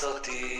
صوتي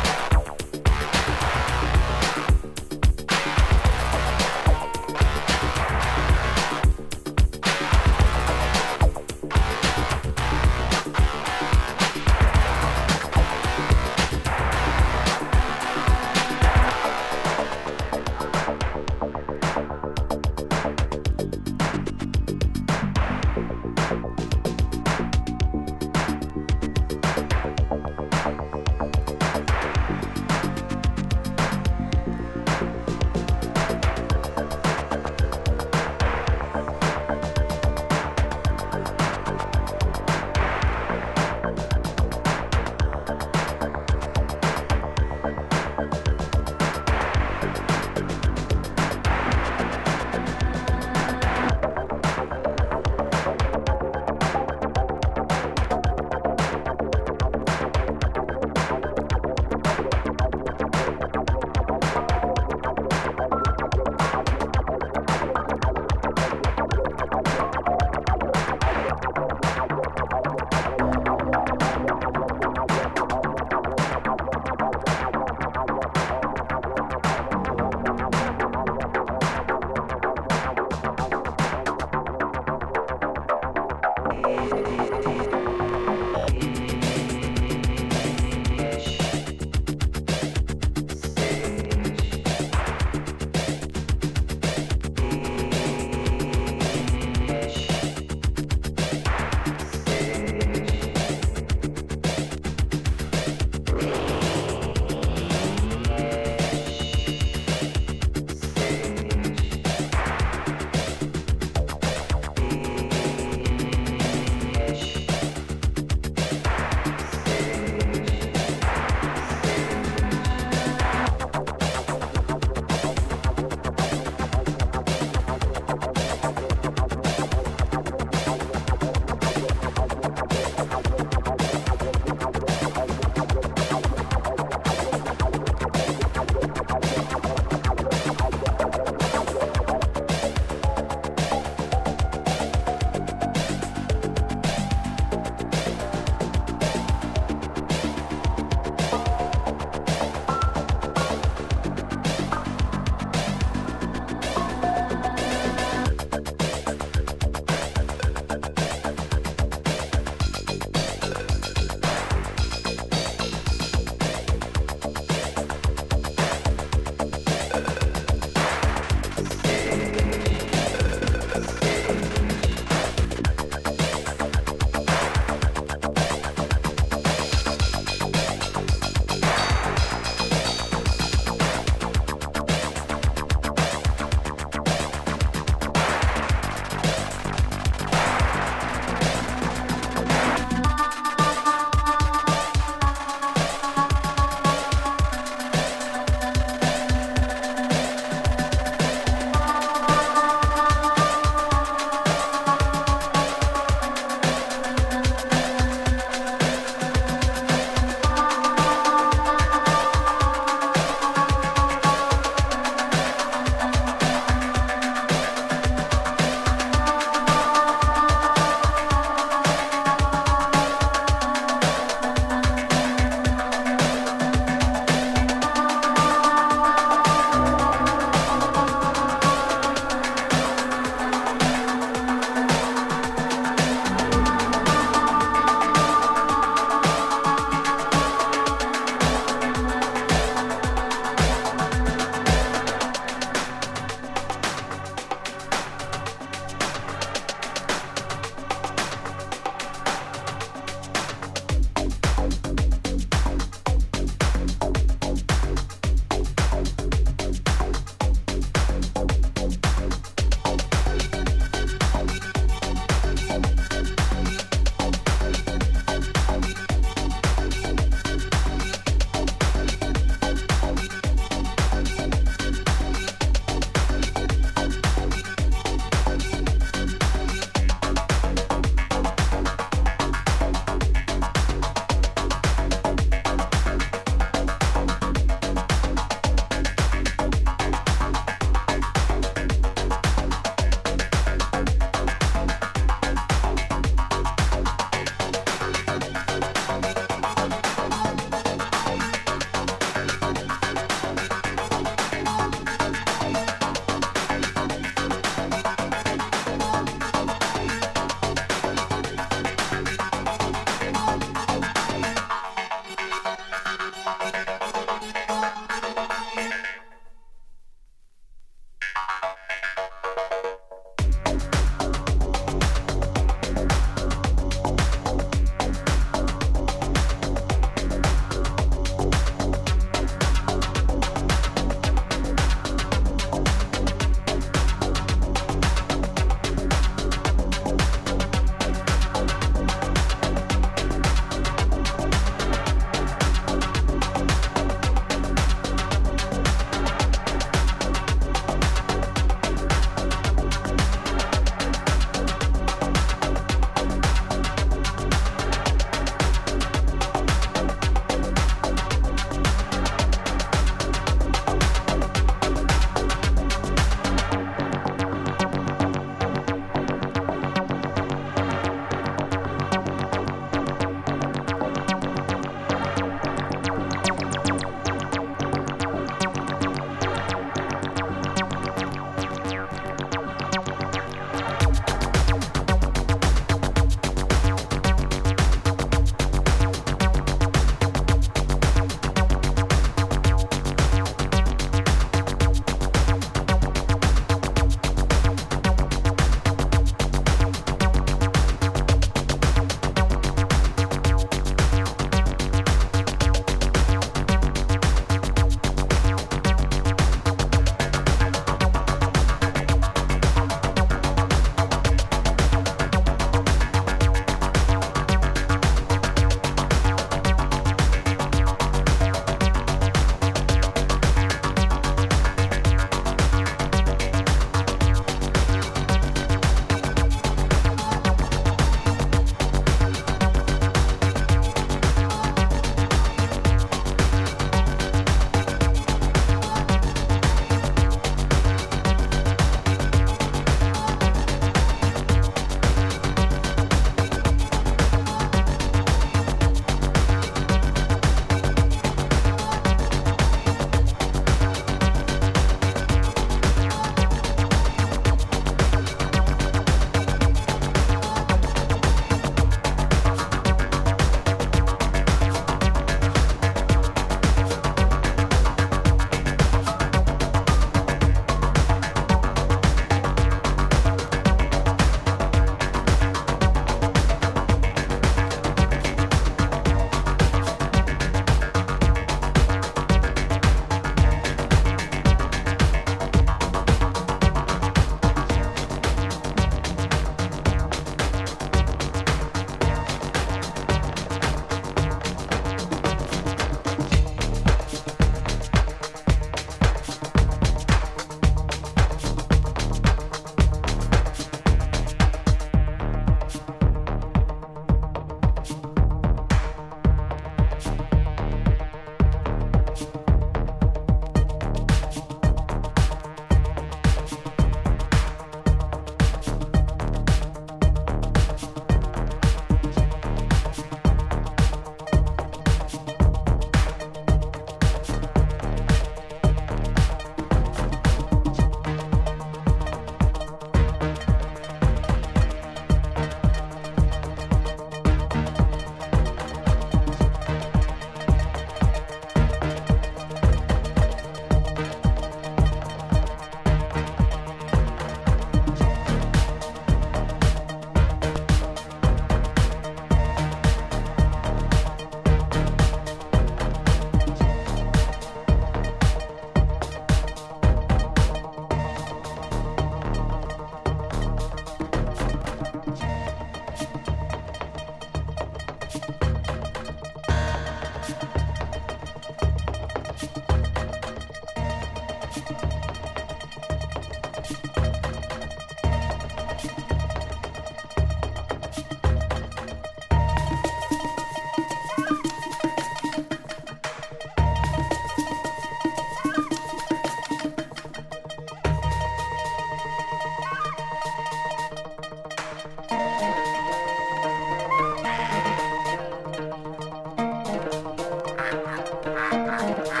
Thank